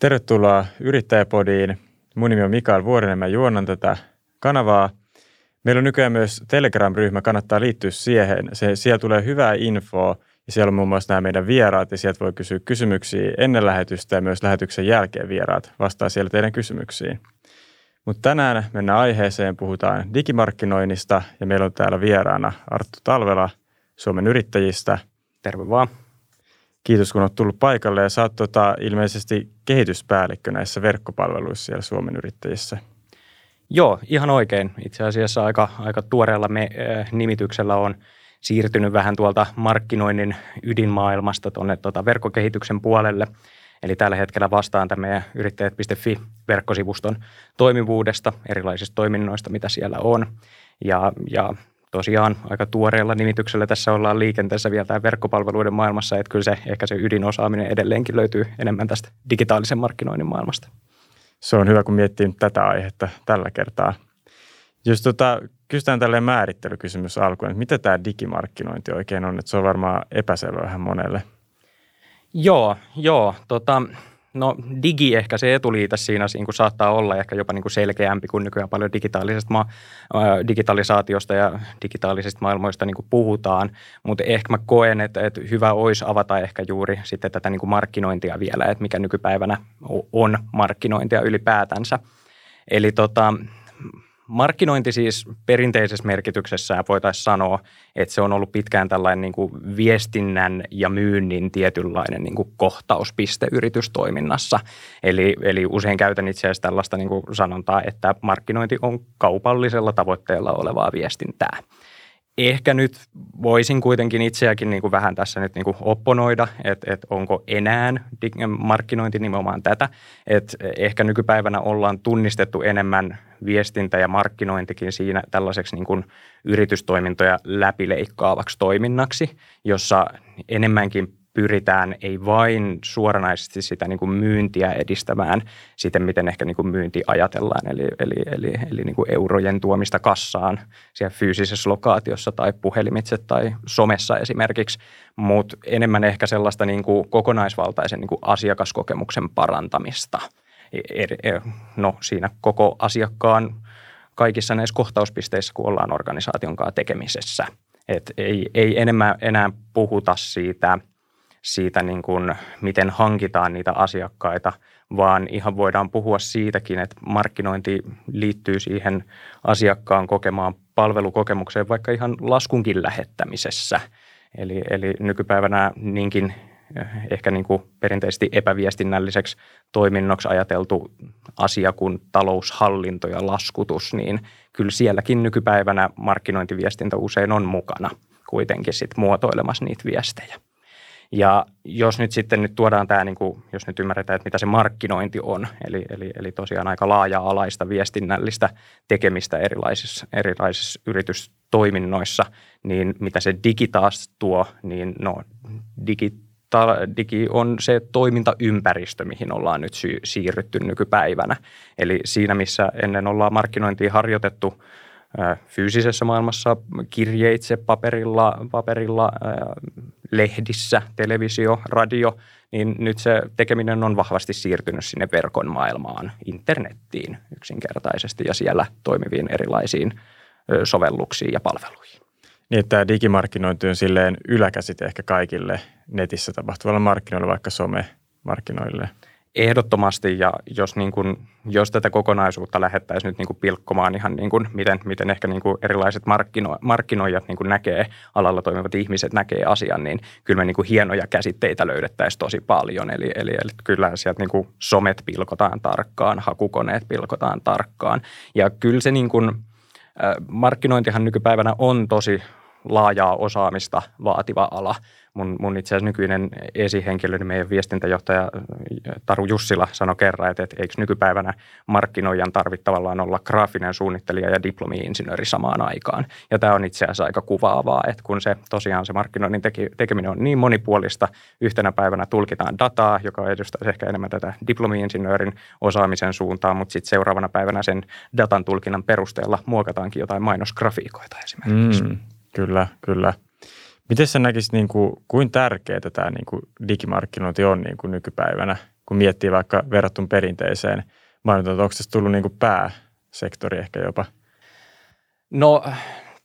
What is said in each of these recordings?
Tervetuloa Yrittäjäpodiin. Mun nimi on Mikael Vuorinen, mä juonan tätä kanavaa. Meillä on nykyään myös Telegram-ryhmä, kannattaa liittyä siihen. Se, siellä tulee hyvää infoa ja siellä on muun muassa nämä meidän vieraat ja sieltä voi kysyä kysymyksiä ennen lähetystä ja myös lähetyksen jälkeen vieraat vastaa siellä teidän kysymyksiin. Mutta tänään mennään aiheeseen, puhutaan digimarkkinoinnista ja meillä on täällä vieraana Arttu Talvela Suomen yrittäjistä. Terve vaan. Kiitos, kun olet tullut paikalle ja sä oot tota, ilmeisesti kehityspäällikkö näissä verkkopalveluissa siellä Suomen yrittäjissä. Joo, ihan oikein. Itse asiassa aika, aika tuoreella me, äh, nimityksellä on siirtynyt vähän tuolta markkinoinnin ydinmaailmasta tuonne tota, verkkokehityksen puolelle. Eli tällä hetkellä vastaan tämän meidän yrittäjät.fi-verkkosivuston toimivuudesta, erilaisista toiminnoista, mitä siellä on. Ja, ja tosiaan aika tuoreella nimityksellä tässä ollaan liikenteessä vielä tämä verkkopalveluiden maailmassa, että kyllä se ehkä se ydinosaaminen edelleenkin löytyy enemmän tästä digitaalisen markkinoinnin maailmasta. Se on hyvä, kun miettii tätä aihetta tällä kertaa. Jos tota, kysytään tälleen määrittelykysymys alkuun, että mitä tämä digimarkkinointi oikein on, että se on varmaan epäselvä vähän monelle. Joo, joo. Tota, No digi ehkä se etuliite siinä niin kuin saattaa olla ehkä jopa niin kuin selkeämpi kuin nykyään paljon digitaalisesta ma- digitalisaatiosta ja digitaalisista maailmoista niin kuin puhutaan, mutta ehkä mä koen, että, että hyvä olisi avata ehkä juuri sitten tätä niin kuin markkinointia vielä, että mikä nykypäivänä on markkinointia ylipäätänsä. Eli tota, Markkinointi siis perinteisessä merkityksessä voitaisiin sanoa, että se on ollut pitkään tällainen niin kuin viestinnän ja myynnin tietynlainen niin kuin kohtauspiste yritystoiminnassa. Eli, eli usein käytän itse asiassa tällaista niin kuin sanontaa, että markkinointi on kaupallisella tavoitteella olevaa viestintää – ehkä nyt voisin kuitenkin itseäkin niin kuin vähän tässä nyt niin kuin opponoida, että, että onko enää markkinointi nimenomaan tätä. Että ehkä nykypäivänä ollaan tunnistettu enemmän viestintä ja markkinointikin siinä tällaiseksi niin kuin yritystoimintoja läpileikkaavaksi toiminnaksi, jossa enemmänkin pyritään ei vain suoranaisesti sitä niin kuin myyntiä edistämään siten, miten ehkä niin kuin myynti ajatellaan, eli, eli, eli, eli niin kuin eurojen tuomista kassaan siellä fyysisessä lokaatiossa tai puhelimitse tai somessa esimerkiksi, mutta enemmän ehkä sellaista niin kuin kokonaisvaltaisen niin kuin asiakaskokemuksen parantamista. E, e, no siinä koko asiakkaan kaikissa näissä kohtauspisteissä, kun ollaan organisaation kanssa tekemisessä. Et ei, ei enemmän enää puhuta siitä – siitä, niin kuin, miten hankitaan niitä asiakkaita, vaan ihan voidaan puhua siitäkin, että markkinointi liittyy siihen asiakkaan kokemaan palvelukokemukseen vaikka ihan laskunkin lähettämisessä. Eli, eli nykypäivänä niinkin eh, ehkä niin kuin perinteisesti epäviestinnälliseksi toiminnoksi ajateltu asia kuin taloushallinto ja laskutus, niin kyllä sielläkin nykypäivänä markkinointiviestintä usein on mukana kuitenkin sit muotoilemassa niitä viestejä. Ja jos nyt sitten nyt tuodaan tämä, niin kuin, jos nyt ymmärretään, että mitä se markkinointi on, eli, eli, eli tosiaan aika laaja-alaista viestinnällistä tekemistä erilaisissa, erilaisissa yritystoiminnoissa, niin mitä se digi taas tuo, niin no digi, digi on se toimintaympäristö, mihin ollaan nyt siirrytty nykypäivänä. Eli siinä, missä ennen ollaan markkinointia harjoitettu fyysisessä maailmassa kirjeitse, paperilla, paperilla lehdissä, televisio, radio, niin nyt se tekeminen on vahvasti siirtynyt sinne verkon maailmaan, internettiin yksinkertaisesti ja siellä toimiviin erilaisiin sovelluksiin ja palveluihin. Niin, tämä digimarkkinointi on silleen yläkäsite ehkä kaikille netissä tapahtuvalla markkinoilla, vaikka some-markkinoille – Ehdottomasti ja jos, niin kuin, jos tätä kokonaisuutta lähettäisiin nyt niin kuin pilkkomaan ihan niin kuin, miten, miten ehkä niin kuin erilaiset markkino, markkinoijat niin kuin näkee, alalla toimivat ihmiset näkee asian, niin kyllä me niin kuin hienoja käsitteitä löydettäisiin tosi paljon. Eli, eli, eli kyllä sieltä niin kuin somet pilkotaan tarkkaan, hakukoneet pilkotaan tarkkaan ja kyllä se niin kuin, markkinointihan nykypäivänä on tosi laajaa osaamista vaativa ala – mun, mun itse asiassa nykyinen esihenkilö, niin meidän viestintäjohtaja Taru Jussila sanoi kerran, että, että eikö nykypäivänä markkinoijan tarvitse tavallaan olla graafinen suunnittelija ja diplomi-insinööri samaan aikaan. Ja tämä on itse asiassa aika kuvaavaa, että kun se tosiaan se markkinoinnin teki, tekeminen on niin monipuolista, yhtenä päivänä tulkitaan dataa, joka edustaa ehkä enemmän tätä diplomi-insinöörin osaamisen suuntaan, mutta sitten seuraavana päivänä sen datan tulkinnan perusteella muokataankin jotain mainosgrafiikoita esimerkiksi. Mm, kyllä, kyllä. Miten sä näkisit, niin kuin, kuin tärkeää tämä niin kuin digimarkkinointi on niin kuin nykypäivänä, kun miettii vaikka verrattun perinteiseen mainontaan, onko tässä tullut niin kuin pääsektori ehkä jopa? No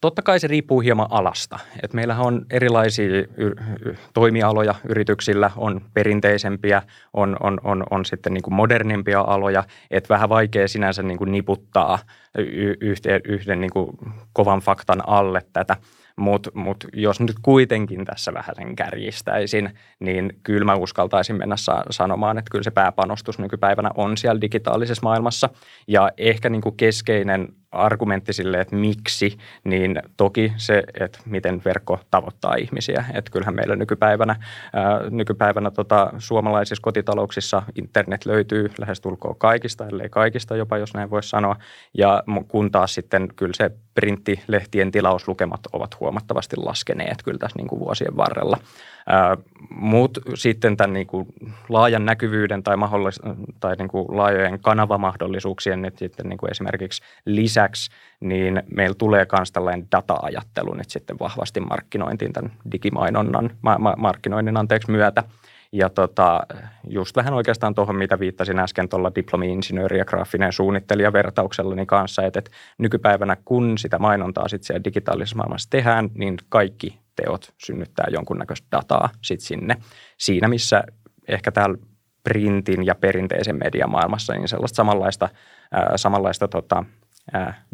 Totta kai se riippuu hieman alasta. Et meillähän on erilaisia y- y- toimialoja yrityksillä, on perinteisempiä, on, on, on, on sitten niin kuin modernimpia aloja, että vähän vaikea sinänsä niin kuin niputtaa y- yhden, yhden niin kuin kovan faktan alle tätä. Mutta mut jos nyt kuitenkin tässä vähän sen kärjistäisin, niin kyllä mä uskaltaisin mennä sa- sanomaan, että kyllä se pääpanostus nykypäivänä on siellä digitaalisessa maailmassa. Ja ehkä niin kuin keskeinen argumentti sille, että miksi, niin toki se, että miten verkko tavoittaa ihmisiä. Että kyllähän meillä nykypäivänä, ää, nykypäivänä tota, suomalaisissa kotitalouksissa internet löytyy lähestulkoon kaikista, ellei kaikista jopa, jos näin voisi sanoa. Ja kun taas sitten kyllä se printtilehtien tilauslukemat ovat huomattavasti laskeneet kyllä tässä niin kuin vuosien varrella. Mutta sitten tämän niin kuin laajan näkyvyyden tai, mahdollis- tai niin kuin laajojen kanavamahdollisuuksien nyt sitten niin kuin esimerkiksi lisäksi, niin meillä tulee myös tällainen data-ajattelu nyt sitten vahvasti markkinointiin tämän digimainonnan, ma- ma- markkinoinnin anteeksi myötä. Ja tota, just vähän oikeastaan tuohon, mitä viittasin äsken tuolla diplomi-insinööri ja graafinen suunnittelija vertauksellani kanssa, että, että nykypäivänä kun sitä mainontaa sitten siellä digitaalisessa maailmassa tehdään, niin kaikki teot synnyttää jonkunnäköistä dataa sit sinne. Siinä, missä ehkä täällä printin ja perinteisen median maailmassa, niin sellaista samanlaista, ää, samanlaista tota,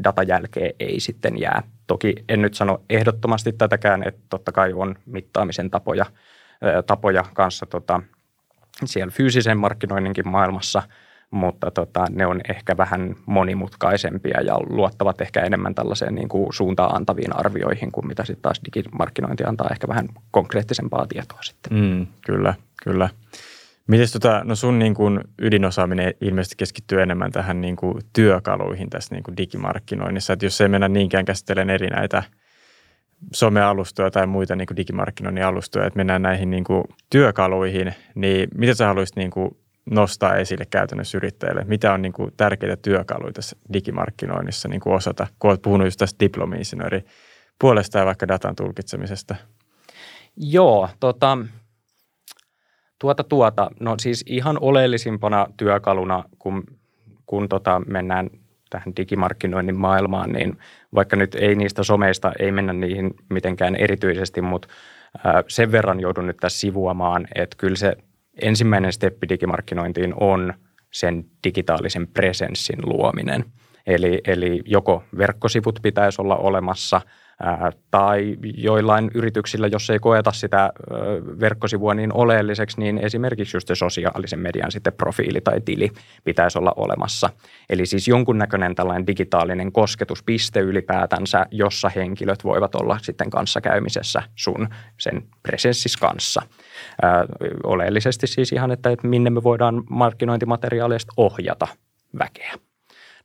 datajälkeä ei sitten jää. Toki en nyt sano ehdottomasti tätäkään, että totta kai on mittaamisen tapoja, tapoja kanssa tota, siellä fyysisen markkinoinninkin maailmassa – mutta tota, ne on ehkä vähän monimutkaisempia ja luottavat ehkä enemmän tällaiseen niin kuin suuntaan antaviin arvioihin kuin mitä sitten taas digimarkkinointi antaa ehkä vähän konkreettisempaa tietoa sitten. Mm, kyllä, kyllä. Miten tota, no sun niin kuin ydinosaaminen ilmeisesti keskittyy enemmän tähän niin kuin työkaluihin tässä niin kuin digimarkkinoinnissa, että jos ei mennä niinkään käsittelen eri näitä somealustoja tai muita niin kuin digimarkkinoinnin alustoja, että mennään näihin niin kuin työkaluihin, niin mitä sä haluaisit niin kuin nostaa esille käytännössä yrittäjille? Mitä on niin kuin tärkeitä työkaluja tässä digimarkkinoinnissa niin kuin osata, kun olet puhunut just tästä diplomi puolesta ja vaikka datan tulkitsemisesta? Joo, tota, tuota tuota, no siis ihan oleellisimpana työkaluna, kun, kun tota mennään tähän digimarkkinoinnin maailmaan, niin vaikka nyt ei niistä someista, ei mennä niihin mitenkään erityisesti, mutta sen verran joudun nyt tässä sivuamaan, että kyllä se ensimmäinen steppi digimarkkinointiin on sen digitaalisen presenssin luominen. Eli, eli joko verkkosivut pitäisi olla olemassa tai joillain yrityksillä, jos ei koeta sitä verkkosivua niin oleelliseksi, niin esimerkiksi just se sosiaalisen median sitten profiili tai tili pitäisi olla olemassa. Eli siis jonkunnäköinen tällainen digitaalinen kosketuspiste ylipäätänsä, jossa henkilöt voivat olla sitten kanssakäymisessä sun sen presenssis kanssa. Oleellisesti siis ihan, että, että minne me voidaan markkinointimateriaaleista ohjata väkeä.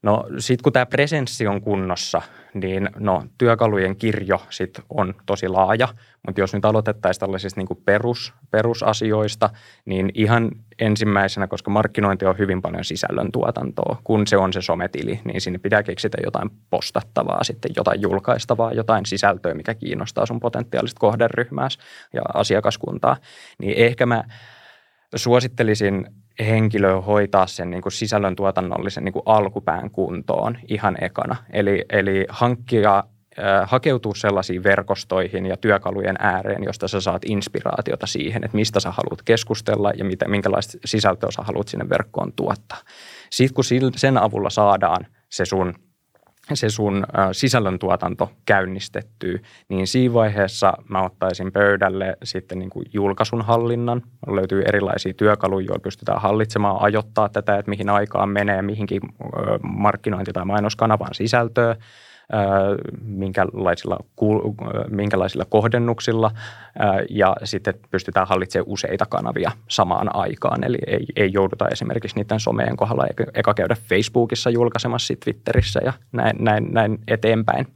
No sitten kun tämä presenssi on kunnossa, niin no, työkalujen kirjo sit on tosi laaja, mutta jos nyt aloitettaisiin tällaisista niin perus, perusasioista, niin ihan ensimmäisenä, koska markkinointi on hyvin paljon sisällöntuotantoa, kun se on se sometili, niin sinne pitää keksitä jotain postattavaa, sitten jotain julkaistavaa, jotain sisältöä, mikä kiinnostaa sun potentiaalista kohderyhmää ja asiakaskuntaa. Niin ehkä mä suosittelisin henkilö hoitaa sen niin kuin sisällön tuotannollisen niin kuin alkupään kuntoon ihan ekana. Eli, eli hankkia hakeutua sellaisiin verkostoihin ja työkalujen ääreen, josta sä saat inspiraatiota siihen, että mistä sä haluat keskustella ja mitä, minkälaista sisältöä sä haluat sinne verkkoon tuottaa. Sitten kun sen avulla saadaan se sun se sun sisällöntuotanto käynnistettyy, niin siinä vaiheessa mä ottaisin pöydälle sitten niin kuin julkaisun hallinnan. Löytyy erilaisia työkaluja, joilla pystytään hallitsemaan, ajoittaa tätä, että mihin aikaan menee, mihinkin markkinointi- tai mainoskanavan sisältöä minkälaisilla, minkälaisilla kohdennuksilla ja sitten pystytään hallitsemaan useita kanavia samaan aikaan. Eli ei, ei jouduta esimerkiksi niiden someen kohdalla eka käydä Facebookissa julkaisemassa, Twitterissä ja näin, näin, näin eteenpäin.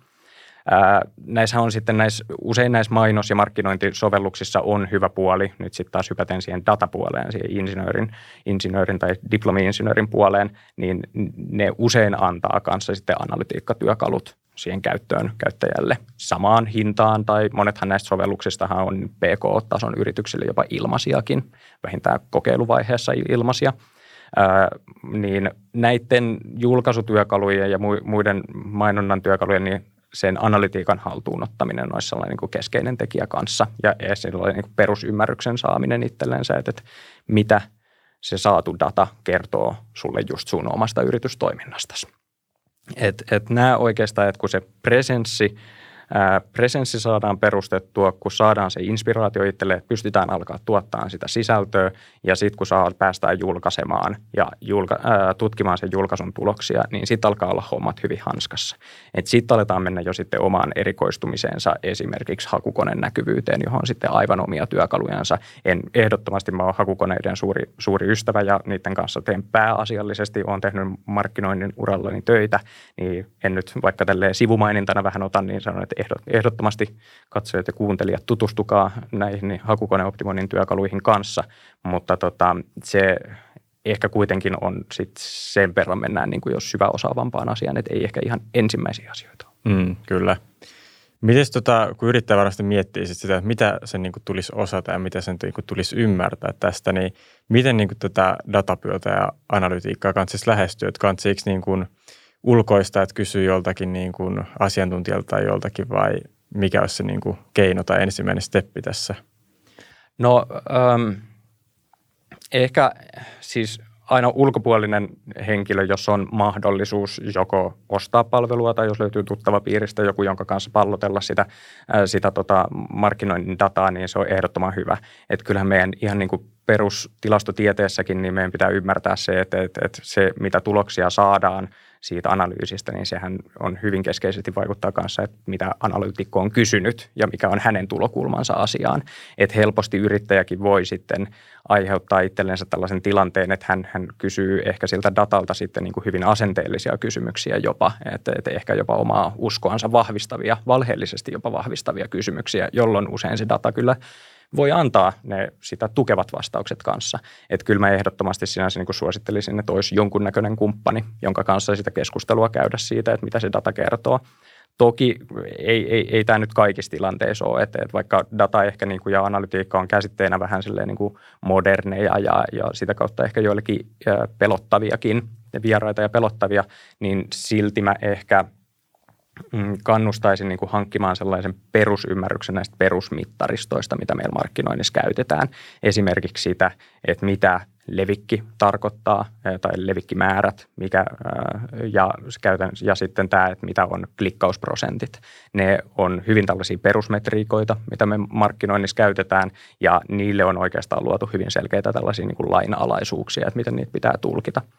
Näissä on sitten näissä, usein näissä mainos- ja markkinointisovelluksissa on hyvä puoli, nyt sitten taas hypäten siihen datapuoleen, siihen insinöörin, insinöörin tai diplomi-insinöörin puoleen, niin ne usein antaa kanssa sitten analytiikkatyökalut siihen käyttöön käyttäjälle samaan hintaan, tai monethan näistä sovelluksistahan on PK-tason yrityksille jopa ilmaisiakin, vähintään kokeiluvaiheessa ilmaisia. Ää, niin näiden julkaisutyökalujen ja muiden mainonnan työkalujen niin sen analytiikan haltuunottaminen olisi sellainen niin keskeinen tekijä kanssa ja sellainen niin perusymmärryksen saaminen itsellensä, että, että mitä se saatu data kertoo sulle just sun omasta yritystoiminnastasi. Et, et nämä oikeastaan, että kun se presenssi – presenssi saadaan perustettua, kun saadaan se inspiraatio itselle, että pystytään alkaa tuottaa sitä sisältöä ja sitten kun saa päästään julkaisemaan ja julka, ää, tutkimaan sen julkaisun tuloksia, niin sitten alkaa olla hommat hyvin hanskassa. Sitten aletaan mennä jo sitten omaan erikoistumiseensa esimerkiksi hakukoneen näkyvyyteen, johon sitten aivan omia työkalujansa. En ehdottomasti mä ole hakukoneiden suuri, suuri ystävä ja niiden kanssa teen pääasiallisesti, olen tehnyt markkinoinnin urallani töitä, niin en nyt vaikka tälleen sivumainintana vähän otan, niin sanon, että ehdottomasti katsojat ja kuuntelijat tutustukaa näihin hakukoneoptimoinnin työkaluihin kanssa, mutta tota, se ehkä kuitenkin on sit sen verran mennään niin kuin jos syvä osaavampaan asiaan, että ei ehkä ihan ensimmäisiä asioita mm, Kyllä. Miten tota, kun yrittää varmasti miettiä sit sitä, että mitä sen niin kuin tulisi osata ja mitä sen niin kuin tulisi ymmärtää tästä, niin miten niin kuin tätä datapuolta ja analytiikkaa kannattaisi lähestyä, että kannattaisi niin kuin – ulkoista, että kysyy joltakin niin kuin asiantuntijalta tai joltakin vai mikä olisi se niin kuin keino tai ensimmäinen steppi tässä? No ähm, ehkä siis aina ulkopuolinen henkilö, jos on mahdollisuus joko ostaa palvelua tai jos löytyy tuttava piiristä joku, jonka kanssa pallotella sitä, sitä tota markkinoinnin dataa, niin se on ehdottoman hyvä. Että kyllähän meidän ihan niin kuin perustilastotieteessäkin, niin meidän pitää ymmärtää se, että, että, että se mitä tuloksia saadaan – siitä analyysistä, niin sehän on hyvin keskeisesti vaikuttaa kanssa, että mitä analyytikko on kysynyt ja mikä on hänen tulokulmansa asiaan. Että helposti yrittäjäkin voi sitten aiheuttaa itsellensä tällaisen tilanteen, että hän, hän kysyy ehkä siltä datalta sitten niin kuin hyvin asenteellisia kysymyksiä jopa, että, että ehkä jopa omaa uskoansa vahvistavia, valheellisesti jopa vahvistavia kysymyksiä, jolloin usein se data kyllä voi antaa ne sitä tukevat vastaukset kanssa. Että kyllä mä ehdottomasti sinänsä niin suosittelisin, että olisi jonkunnäköinen kumppani, jonka kanssa sitä keskustelua käydä siitä, että mitä se data kertoo. Toki ei, ei, ei tämä nyt kaikissa tilanteissa ole, että, että vaikka data ehkä niin kuin ja analytiikka on käsitteenä vähän niin kuin moderneja ja, ja sitä kautta ehkä joillekin pelottaviakin, vieraita ja pelottavia, niin silti mä ehkä – kannustaisin niin kuin hankkimaan sellaisen perusymmärryksen näistä perusmittaristoista, mitä meillä markkinoinnissa käytetään. Esimerkiksi sitä, että mitä levikki tarkoittaa tai levikkimäärät mikä, ja, ja sitten tämä, että mitä on klikkausprosentit. Ne on hyvin tällaisia perusmetriikoita, mitä me markkinoinnissa käytetään ja niille on oikeastaan luotu hyvin selkeitä tällaisia niin kuin lainalaisuuksia, että miten niitä pitää tulkita –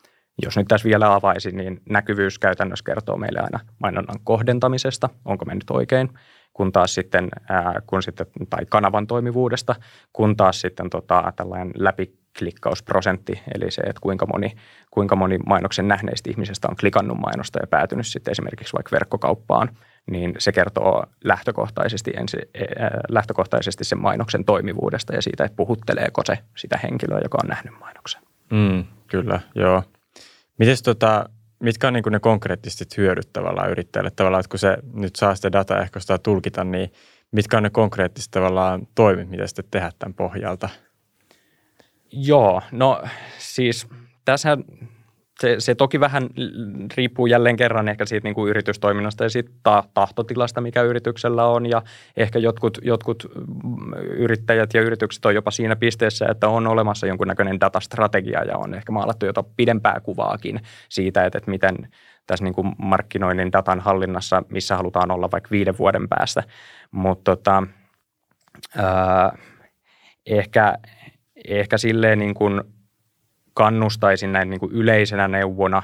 jos nyt tässä vielä avaisin, niin näkyvyys käytännössä kertoo meille aina mainonnan kohdentamisesta, onko mennyt oikein, kun taas sitten, ää, kun sitten tai kanavan toimivuudesta, kun taas sitten tota, tällainen läpiklikkausprosentti, eli se, että kuinka moni, kuinka moni mainoksen nähneistä ihmisistä on klikannut mainosta ja päätynyt sitten esimerkiksi vaikka verkkokauppaan, niin se kertoo lähtökohtaisesti, ensi, ää, lähtökohtaisesti sen mainoksen toimivuudesta ja siitä, että puhutteleeko se sitä henkilöä, joka on nähnyt mainoksen. Mm, kyllä, joo. Mites tota, mitkä on niin ne konkreettiset hyödyt tavallaan yrittäjälle? Tavallaan, että kun se nyt saa sitä dataa ehkä sitä tulkita, niin mitkä on ne konkreettiset tavallaan toimit, mitä sitten tehdä tämän pohjalta? Joo, no siis tässä se, se toki vähän riippuu jälleen kerran ehkä siitä niin kuin yritystoiminnasta ja siitä ta- tahtotilasta, mikä yrityksellä on. Ja ehkä jotkut, jotkut yrittäjät ja yritykset on jopa siinä pisteessä, että on olemassa jonkunnäköinen datastrategia ja on ehkä maalattu jotain pidempää kuvaakin siitä, että, että miten tässä niin kuin markkinoinnin datan hallinnassa, missä halutaan olla vaikka viiden vuoden päästä. Mutta tota, ehkä, ehkä silleen niin kuin – kannustaisin näin niin kuin yleisenä neuvona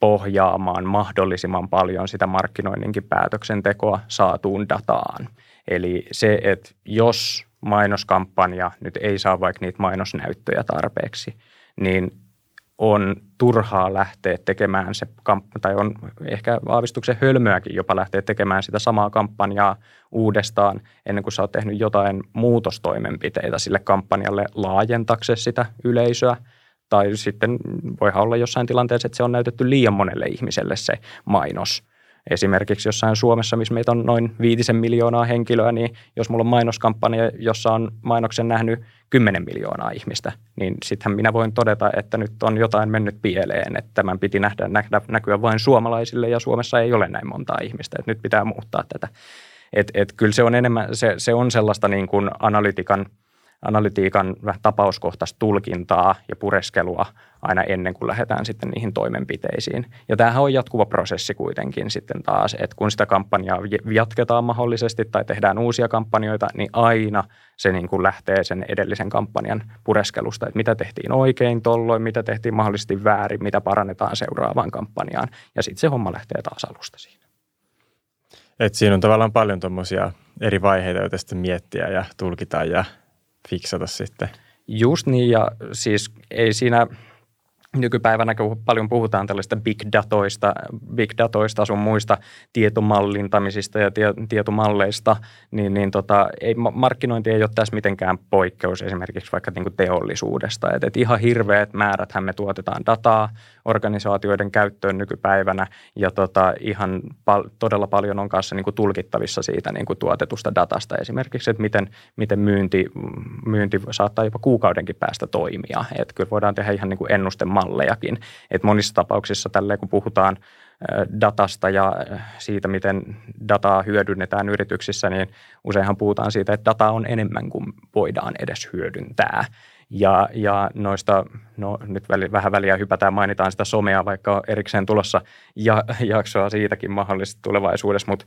pohjaamaan mahdollisimman paljon sitä markkinoinninkin päätöksentekoa saatuun dataan. Eli se, että jos mainoskampanja nyt ei saa vaikka niitä mainosnäyttöjä tarpeeksi, niin on turhaa lähteä tekemään se, tai on ehkä aavistuksen hölmöäkin jopa lähteä tekemään sitä samaa kampanjaa uudestaan ennen kuin sä oot tehnyt jotain muutostoimenpiteitä sille kampanjalle laajentaksesi sitä yleisöä – tai sitten voi olla jossain tilanteessa, että se on näytetty liian monelle ihmiselle se mainos. esimerkiksi jossain Suomessa, missä meitä on noin viitisen miljoonaa henkilöä, niin jos mulla on mainoskampanja, jossa on mainoksen nähnyt 10 miljoonaa ihmistä, niin sittenhän minä voin todeta, että nyt on jotain mennyt pieleen, että tämän piti nähdä, nähdä näkyä vain suomalaisille ja Suomessa ei ole näin montaa ihmistä, että nyt pitää muuttaa tätä. Et, et kyllä se on enemmän, se, se on sellaista niin kuin analytikan – analytiikan tapauskohtaista tulkintaa ja pureskelua aina ennen kuin lähdetään sitten niihin toimenpiteisiin. Ja tämähän on jatkuva prosessi kuitenkin sitten taas, että kun sitä kampanjaa jatketaan mahdollisesti tai tehdään uusia kampanjoita, niin aina se niin kuin lähtee sen edellisen kampanjan pureskelusta, että mitä tehtiin oikein tolloin, mitä tehtiin mahdollisesti väärin, mitä parannetaan seuraavaan kampanjaan. Ja sitten se homma lähtee taas alusta siinä. Et siinä on tavallaan paljon tuommoisia eri vaiheita, joita sitten miettiä ja tulkita ja fiksata sitten. Just niin, ja siis ei siinä nykypäivänä, kun paljon puhutaan tällaista big datoista, big datoista sun muista tietomallintamisista ja tie, tietomalleista, niin, niin tota, ei, markkinointi ei ole tässä mitenkään poikkeus esimerkiksi vaikka niin kuin teollisuudesta. Et, et ihan hirveät määräthän me tuotetaan dataa organisaatioiden käyttöön nykypäivänä ja tota, ihan pal- todella paljon on kanssa niin kuin tulkittavissa siitä niin kuin tuotetusta datasta esimerkiksi, että miten, miten myynti, myynti saattaa jopa kuukaudenkin päästä toimia. Et kyllä voidaan tehdä ihan niin kuin ennustemallejakin. Et monissa tapauksissa tälleen kun puhutaan datasta ja siitä, miten dataa hyödynnetään yrityksissä, niin useinhan puhutaan siitä, että data on enemmän kuin voidaan edes hyödyntää. Ja, ja noista, no nyt väli, vähän väliä hypätään, mainitaan sitä somea, vaikka erikseen tulossa ja, jaksoa siitäkin mahdollisesti tulevaisuudessa, mutta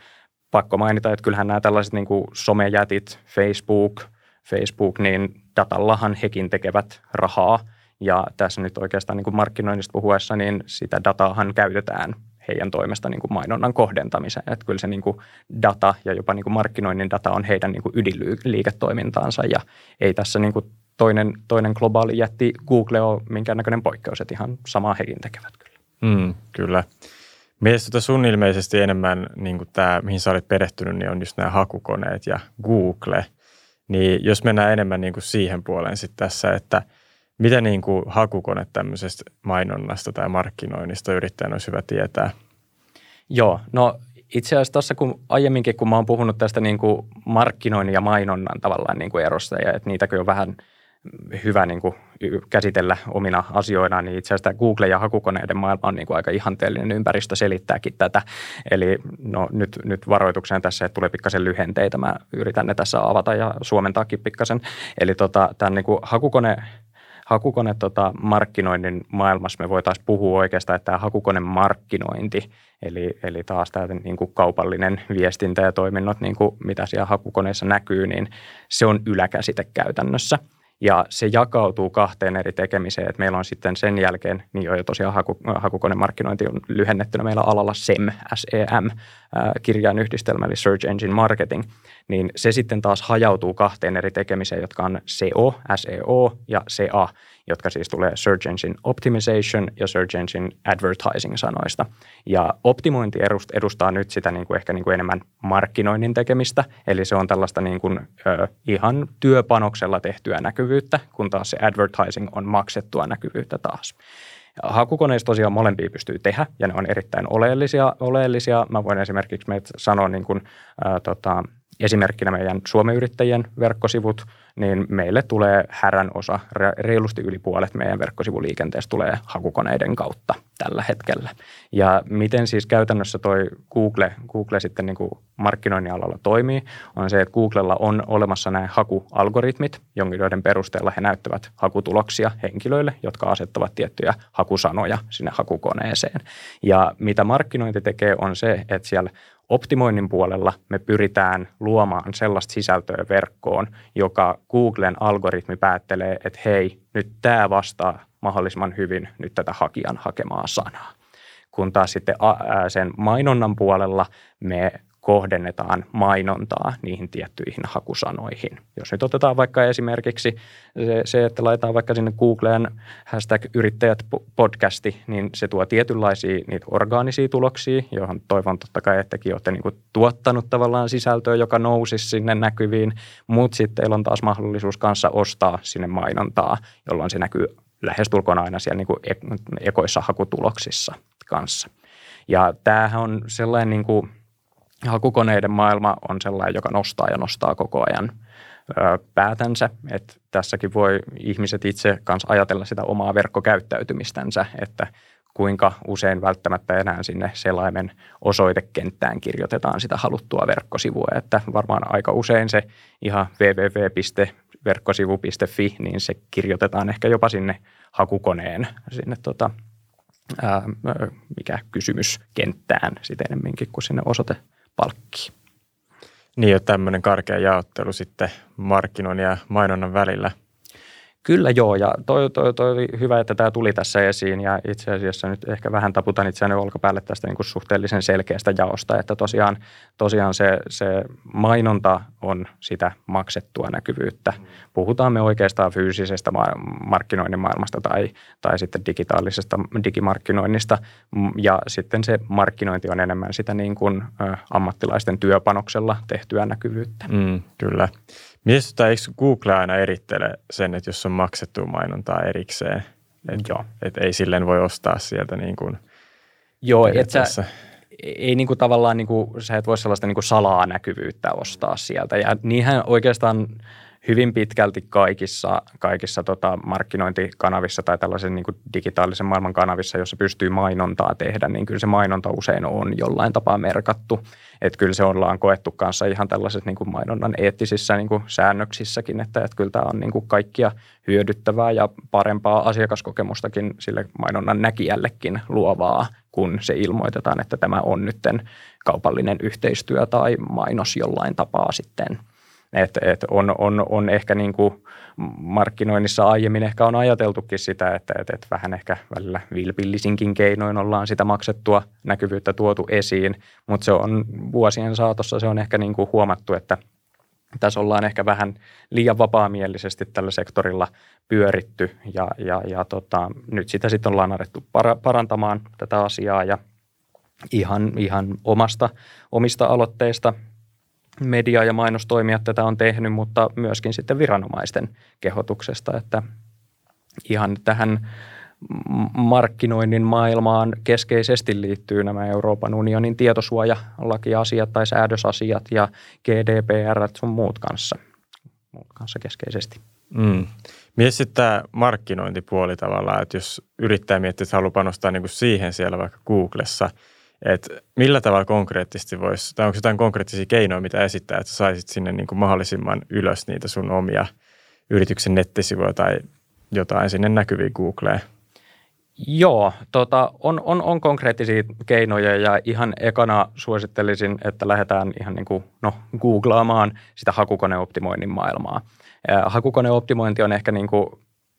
pakko mainita, että kyllähän nämä tällaiset niin kuin somejätit, Facebook, Facebook, niin datallahan hekin tekevät rahaa. Ja tässä nyt oikeastaan niin kuin markkinoinnista puhuessa, niin sitä dataahan käytetään heidän toimesta niin kuin mainonnan kohdentamiseen. Että kyllä se niin kuin data ja jopa niin kuin markkinoinnin data on heidän niin kuin ydinliiketoimintaansa ja ei tässä niin kuin toinen, toinen globaali jätti Google on minkäännäköinen poikkeus, että ihan samaa hekin tekevät kyllä. Mm, kyllä. Mielestäni tota sun ilmeisesti enemmän, niin kuin tämä, mihin sä olit perehtynyt, niin on just nämä hakukoneet ja Google. Niin jos mennään enemmän niin kuin siihen puoleen sitten tässä, että mitä niin kuin hakukone tämmöisestä mainonnasta tai markkinoinnista yrittäjän olisi hyvä tietää? Joo, no itse asiassa tuossa kun aiemminkin, kun mä oon puhunut tästä niin kuin markkinoinnin ja mainonnan tavallaan niin kuin erosta ja että niitäkin on vähän – hyvä niin kuin käsitellä omina asioina, niin itse asiassa Google ja hakukoneiden maailma on niin kuin aika ihanteellinen ympäristö selittääkin tätä. Eli no, nyt, nyt varoituksena tässä, että tulee pikkasen lyhenteitä. Mä yritän ne tässä avata ja suomentaakin pikkasen. Eli tota, tämän niin kuin hakukone hakukone tota, markkinoinnin maailmassa me voitaisiin puhua oikeastaan, että tämä hakukone markkinointi, eli, eli taas tämä niin kuin kaupallinen viestintä ja toiminnot, niin kuin mitä siellä hakukoneessa näkyy, niin se on yläkäsite käytännössä – ja se jakautuu kahteen eri tekemiseen, että meillä on sitten sen jälkeen, niin jo tosiaan haku, hakukonemarkkinointi on lyhennettynä meillä alalla SEM, SEM, kirjainyhdistelmä eli Search Engine Marketing, niin se sitten taas hajautuu kahteen eri tekemiseen, jotka on SEO, SEO ja SEA jotka siis tulee Search Engine Optimization ja Search Engine Advertising sanoista. Ja optimointi edustaa nyt sitä niin kuin ehkä niin kuin enemmän markkinoinnin tekemistä, eli se on tällaista niin kuin, ö, ihan työpanoksella tehtyä näkyvyyttä, kun taas se advertising on maksettua näkyvyyttä taas. Hakukoneista tosiaan molempia pystyy tehdä ja ne on erittäin oleellisia. oleellisia. Mä voin esimerkiksi sanoa niin kuin, ä, tota, esimerkkinä meidän Suomen yrittäjien verkkosivut, niin meille tulee härän osa, reilusti yli puolet meidän verkkosivuliikenteestä tulee hakukoneiden kautta tällä hetkellä. Ja miten siis käytännössä toi Google, Google sitten niin kuin markkinoinnin alalla toimii, on se, että Googlella on olemassa nämä hakualgoritmit, joiden perusteella he näyttävät hakutuloksia henkilöille, jotka asettavat tiettyjä hakusanoja sinne hakukoneeseen. Ja mitä markkinointi tekee on se, että siellä Optimoinnin puolella me pyritään luomaan sellaista sisältöä verkkoon, joka Googlen algoritmi päättelee, että hei, nyt tämä vastaa mahdollisimman hyvin nyt tätä hakijan hakemaa sanaa. Kun taas sitten sen mainonnan puolella me kohdennetaan mainontaa niihin tiettyihin hakusanoihin. Jos nyt otetaan vaikka esimerkiksi se, että laitetaan vaikka sinne Googleen hashtag yrittäjät podcasti, niin se tuo tietynlaisia niitä orgaanisia tuloksia, johon toivon totta kai, että tekin olette niin tuottanut tavallaan sisältöä, joka nousisi sinne näkyviin, mutta sitten teillä on taas mahdollisuus kanssa ostaa sinne mainontaa, jolloin se näkyy lähestulkoon aina siellä niin ekoissa hakutuloksissa kanssa. Ja tämähän on sellainen niin kuin, hakukoneiden maailma on sellainen, joka nostaa ja nostaa koko ajan päätänsä, että tässäkin voi ihmiset itse kanssa ajatella sitä omaa verkkokäyttäytymistänsä, että kuinka usein välttämättä enää sinne selaimen osoitekenttään kirjoitetaan sitä haluttua verkkosivua, että varmaan aika usein se ihan www.verkkosivu.fi, niin se kirjoitetaan ehkä jopa sinne hakukoneen, sinne tota, ää, mikä kysymyskenttään sitten enemmänkin kuin sinne osoitepalkkiin. Niin, jo tämmöinen karkea jaottelu sitten markkinoinnin ja mainonnan välillä – Kyllä joo, ja toi, toi, toi oli hyvä, että tämä tuli tässä esiin, ja itse asiassa nyt ehkä vähän taputan itseäni olkapäälle tästä niin kuin suhteellisen selkeästä jaosta, että tosiaan, tosiaan se, se mainonta on sitä maksettua näkyvyyttä. Puhutaan me oikeastaan fyysisestä markkinoinnin maailmasta tai, tai sitten digitaalisesta digimarkkinoinnista, ja sitten se markkinointi on enemmän sitä niin kuin, ammattilaisten työpanoksella tehtyä näkyvyyttä. Mm, kyllä. Mielestäni eikö Google aina erittele sen, että jos on maksettu mainontaa erikseen, että Joo. Et ei silleen voi ostaa sieltä niin kuin Joo, että sä, ei niin kuin tavallaan, niin kuin, sä et voi sellaista niin kuin salaa näkyvyyttä ostaa sieltä. Ja niinhän oikeastaan hyvin pitkälti kaikissa, kaikissa tota markkinointikanavissa tai tällaisen niin digitaalisen maailman kanavissa, jossa pystyy mainontaa tehdä, niin kyllä se mainonta usein on jollain tapaa merkattu. Että kyllä se ollaan koettu kanssa ihan tällaisessa niin kuin mainonnan eettisissä niin kuin säännöksissäkin, että, että kyllä tämä on niin kuin kaikkia hyödyttävää ja parempaa asiakaskokemustakin sille mainonnan näkijällekin luovaa, kun se ilmoitetaan, että tämä on nytten kaupallinen yhteistyö tai mainos jollain tapaa sitten – et, et on, on, on ehkä niin kuin markkinoinnissa aiemmin ehkä on ajateltukin sitä, että et, et vähän ehkä välillä vilpillisinkin keinoin ollaan sitä maksettua näkyvyyttä tuotu esiin, mutta se on vuosien saatossa se on ehkä niin kuin huomattu, että tässä ollaan ehkä vähän liian vapaamielisesti tällä sektorilla pyöritty ja, ja, ja tota, nyt sitä sitten ollaan alettu parantamaan tätä asiaa ja ihan, ihan omasta, omista aloitteista media- ja mainostoimijat tätä on tehnyt, mutta myöskin sitten viranomaisten kehotuksesta, että ihan tähän markkinoinnin maailmaan keskeisesti liittyy nämä Euroopan unionin tietosuojalakiasiat tai säädösasiat ja GDPR sun muut kanssa, muut kanssa keskeisesti. Mm. Mietin sitten tämä markkinointipuoli tavallaan, että jos yrittää miettiä, että haluaa panostaa niin kuin siihen siellä vaikka Googlessa – että millä tavalla konkreettisesti voisi, tai onko jotain konkreettisia keinoja, mitä esittää, että saisit sinne niin kuin mahdollisimman ylös niitä sun omia yrityksen nettisivuja tai jotain sinne näkyviin Googleen? Joo, tota, on, on, on konkreettisia keinoja ja ihan ekana suosittelisin, että lähdetään ihan niin kuin, no, googlaamaan sitä hakukoneoptimoinnin maailmaa. Hakukoneoptimointi on ehkä niin kuin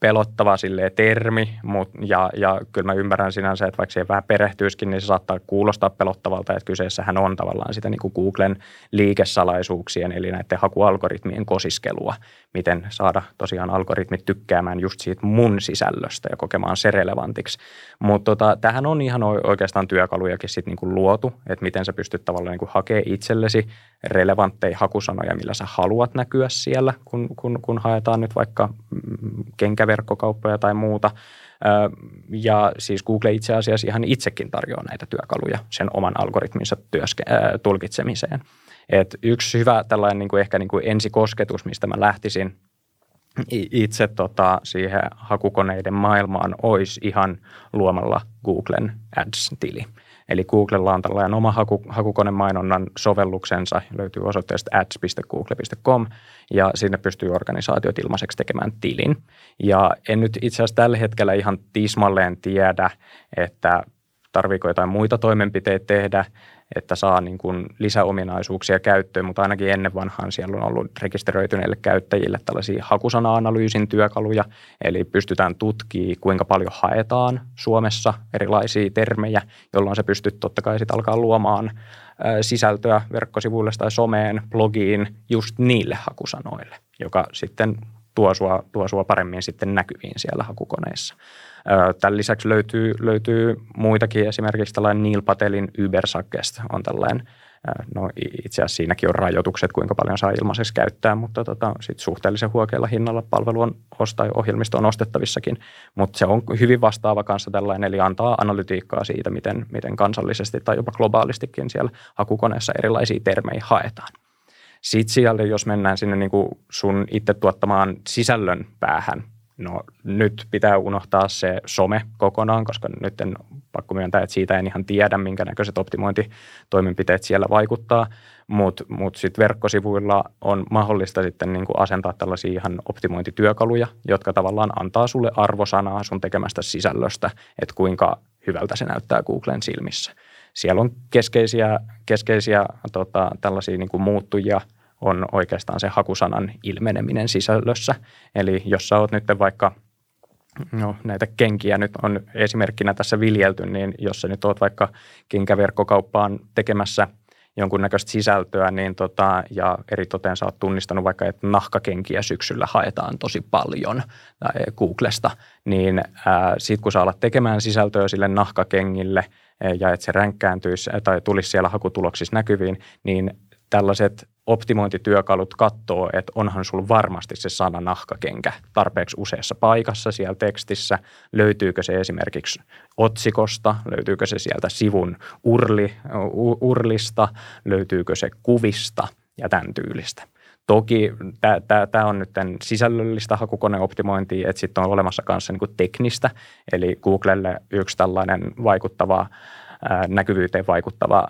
pelottava sille termi, mut, ja, ja kyllä mä ymmärrän sinänsä, että vaikka siihen vähän perehtyisikin, niin se saattaa kuulostaa pelottavalta, että kyseessähän on tavallaan sitä niin kuin Googlen liikesalaisuuksien, eli näiden hakualgoritmien kosiskelua, miten saada tosiaan algoritmit tykkäämään just siitä mun sisällöstä ja kokemaan se relevantiksi. Mutta tota, tähän on ihan oikeastaan työkalujakin sit niin kuin luotu, että miten sä pystyt tavallaan niin kuin hakemaan itsellesi relevantteja hakusanoja, millä sä haluat näkyä siellä, kun, kun, kun haetaan nyt vaikka mm, kenkäverkkokauppoja tai muuta. Ja siis Google itse asiassa ihan itsekin tarjoaa näitä työkaluja sen oman algoritminsa työske- tulkitsemiseen. Et yksi hyvä tällainen niin kuin ehkä niin kuin ensikosketus, mistä mä lähtisin itse tota, siihen hakukoneiden maailmaan, olisi ihan luomalla Googlen Ads-tili. Eli Googlella on tällainen oma haku, hakukonemainonnan sovelluksensa, löytyy osoitteesta ads.google.com ja sinne pystyy organisaatiot ilmaiseksi tekemään tilin. Ja en nyt itse asiassa tällä hetkellä ihan tismalleen tiedä, että tarviiko jotain muita toimenpiteitä tehdä, että saa niin kuin lisäominaisuuksia käyttöön, mutta ainakin ennen vanhaan siellä on ollut rekisteröityneille käyttäjille tällaisia hakusana-analyysin työkaluja, eli pystytään tutkimaan, kuinka paljon haetaan Suomessa erilaisia termejä, jolloin se pystyt totta kai sitten alkaa luomaan sisältöä verkkosivuille tai someen, blogiin just niille hakusanoille, joka sitten tuo sua, tuo sua paremmin sitten näkyviin siellä hakukoneissa. Tämän lisäksi löytyy, löytyy muitakin, esimerkiksi tällainen Neil Patelin Ubersuggest on tällainen No itse asiassa siinäkin on rajoitukset, kuinka paljon saa ilmaiseksi käyttää, mutta tota, sit suhteellisen huokealla hinnalla palvelu on ostaa ohjelmisto on ostettavissakin, mutta se on hyvin vastaava kanssa tällainen, eli antaa analytiikkaa siitä, miten, miten kansallisesti tai jopa globaalistikin siellä hakukoneessa erilaisia termejä haetaan. Sitten siellä, jos mennään sinne niin kuin sun itse tuottamaan sisällön päähän, no nyt pitää unohtaa se some kokonaan, koska nyt en pakko myöntää, että siitä en ihan tiedä, minkä näköiset optimointitoimenpiteet siellä vaikuttaa, mutta mut, mut sitten verkkosivuilla on mahdollista sitten niin kuin asentaa tällaisia ihan optimointityökaluja, jotka tavallaan antaa sulle arvosanaa sun tekemästä sisällöstä, että kuinka hyvältä se näyttää Googlen silmissä. Siellä on keskeisiä, keskeisiä tota, tällaisia niin kuin muuttujia, on oikeastaan se hakusanan ilmeneminen sisällössä. Eli jos sä oot nyt vaikka no, näitä kenkiä nyt on esimerkkinä tässä viljelty, niin jos sä nyt oot vaikka kenkäverkkokauppaan tekemässä jonkunnäköistä sisältöä, niin tota, ja eri toteen sä oot tunnistanut vaikka, että nahkakenkiä syksyllä haetaan tosi paljon Googlesta, niin sitten kun sä alat tekemään sisältöä sille nahkakengille – ja että se ränkkääntyisi tai tulisi siellä hakutuloksissa näkyviin, niin tällaiset optimointityökalut katsoo, että onhan sulla varmasti se sana nahkakenkä tarpeeksi useassa paikassa siellä tekstissä. Löytyykö se esimerkiksi otsikosta, löytyykö se sieltä sivun urli, urlista, löytyykö se kuvista ja tämän tyylistä. Toki tämä on nyt sisällöllistä hakukoneoptimointia, että sitten on olemassa kanssa niin teknistä, eli Googlelle yksi tällainen vaikuttava, näkyvyyteen vaikuttava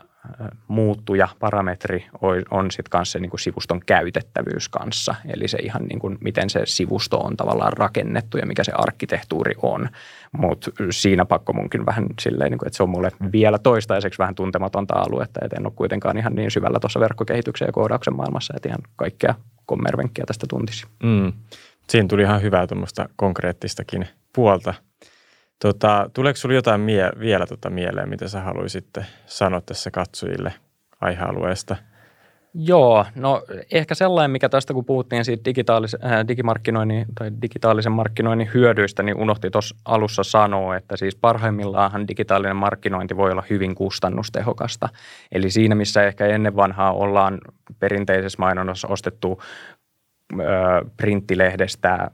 muuttuja, parametri on sitten kanssa niin kuin sivuston käytettävyys kanssa. Eli se ihan niin kuin, miten se sivusto on tavallaan rakennettu ja mikä se arkkitehtuuri on. Mutta siinä pakko munkin vähän silleen, niin kuin, että se on mulle vielä toistaiseksi vähän tuntematonta aluetta, että en ole kuitenkaan ihan niin syvällä tuossa verkkokehityksen ja koodauksen maailmassa, että ihan kaikkea kommervenkkiä tästä tuntisi. Mm. Siinä tuli ihan hyvää tuommoista konkreettistakin puolta – Tota, tuleeko sinulla jotain mie- vielä tota mieleen, mitä sä haluaisit sanoa tässä katsojille aihealueesta? Joo, no ehkä sellainen, mikä tästä kun puhuttiin siitä digitaalis- äh, digimarkkinoinnin tai digitaalisen markkinoinnin hyödyistä, niin unohti tuossa alussa sanoa, että siis parhaimmillaan digitaalinen markkinointi voi olla hyvin kustannustehokasta. Eli siinä, missä ehkä ennen vanhaa ollaan perinteisessä mainonnassa ostettu printtilehdestä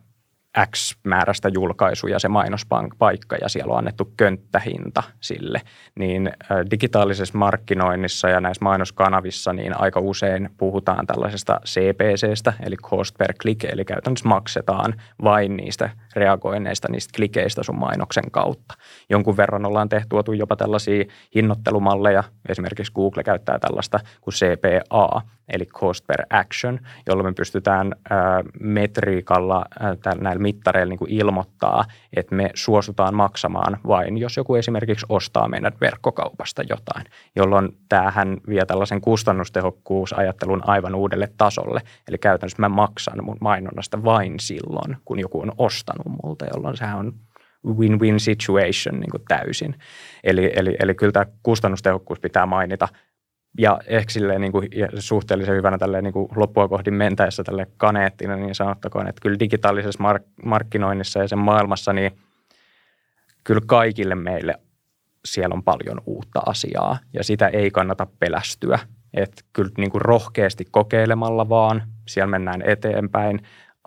X määrästä julkaisuja se mainospaikka ja siellä on annettu könttähinta sille, niin digitaalisessa markkinoinnissa ja näissä mainoskanavissa niin aika usein puhutaan tällaisesta CPCstä eli cost per click, eli käytännössä maksetaan vain niistä reagoinneista, niistä klikeistä sun mainoksen kautta. Jonkun verran ollaan tehty tuotu jopa tällaisia hinnoittelumalleja, esimerkiksi Google käyttää tällaista kuin CPA, eli cost per action, jolloin me pystytään metriikalla näillä mittareilla niin kuin ilmoittaa, että me suostutaan maksamaan vain, jos joku esimerkiksi ostaa meidän verkkokaupasta jotain, jolloin tämähän vie tällaisen kustannustehokkuusajattelun aivan uudelle tasolle. Eli käytännössä mä maksan mun mainonnasta vain silloin, kun joku on ostanut multa, jolloin sehän on win-win situation niin kuin täysin. Eli, eli, eli kyllä tämä kustannustehokkuus pitää mainita ja ehkä silleen niin kuin, suhteellisen hyvänä tälleen niin kuin loppua kohdin mentäessä tälle kaneettina, niin sanottakoon, että kyllä digitaalisessa mark- markkinoinnissa ja sen maailmassa, niin kyllä kaikille meille siellä on paljon uutta asiaa ja sitä ei kannata pelästyä. Että kyllä niin kuin rohkeasti kokeilemalla vaan, siellä mennään eteenpäin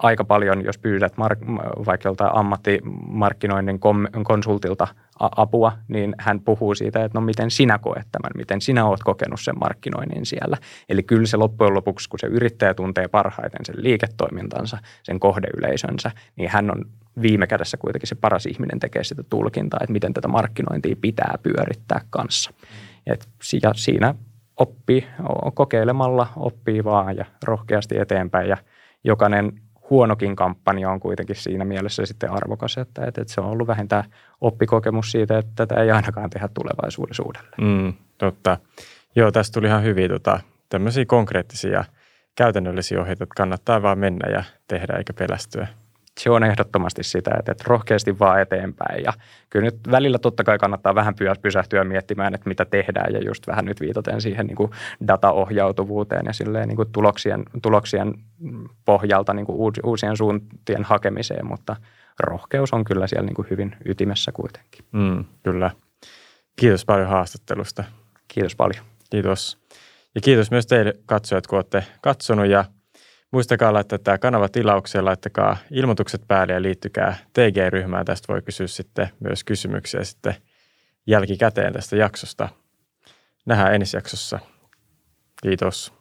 aika paljon, jos pyydät mark- vaikka joltain ammattimarkkinoinnin konsultilta apua, niin hän puhuu siitä, että no miten sinä koet tämän, miten sinä oot kokenut sen markkinoinnin siellä. Eli kyllä se loppujen lopuksi, kun se yrittäjä tuntee parhaiten sen liiketoimintansa, sen kohdeyleisönsä, niin hän on viime kädessä kuitenkin se paras ihminen tekee sitä tulkintaa, että miten tätä markkinointia pitää pyörittää kanssa. Et, ja siinä oppii, kokeilemalla oppii vaan ja rohkeasti eteenpäin ja jokainen huonokin kampanja on kuitenkin siinä mielessä sitten arvokas, että, että, se on ollut vähintään oppikokemus siitä, että tätä ei ainakaan tehdä tulevaisuudessa uudelleen. Mm, totta. Joo, tästä tuli ihan hyviä tota, tämmöisiä konkreettisia käytännöllisiä ohjeita, että kannattaa vaan mennä ja tehdä eikä pelästyä se on ehdottomasti sitä, että, että rohkeasti vaan eteenpäin. Ja kyllä nyt välillä totta kai kannattaa vähän pysähtyä miettimään, että mitä tehdään ja just vähän nyt viitaten siihen niin kuin dataohjautuvuuteen ja silleen niin kuin tuloksien, tuloksien pohjalta niin kuin uusien suuntien hakemiseen, mutta rohkeus on kyllä siellä niin kuin hyvin ytimessä kuitenkin. Mm, kyllä. Kiitos paljon haastattelusta. Kiitos paljon. Kiitos. Ja kiitos myös teille katsojat, kun olette katsonut ja muistakaa laittaa tämä kanava tilaukseen, laittakaa ilmoitukset päälle ja liittykää TG-ryhmään. Tästä voi kysyä sitten myös kysymyksiä sitten jälkikäteen tästä jaksosta. Nähdään ensi jaksossa. Kiitos.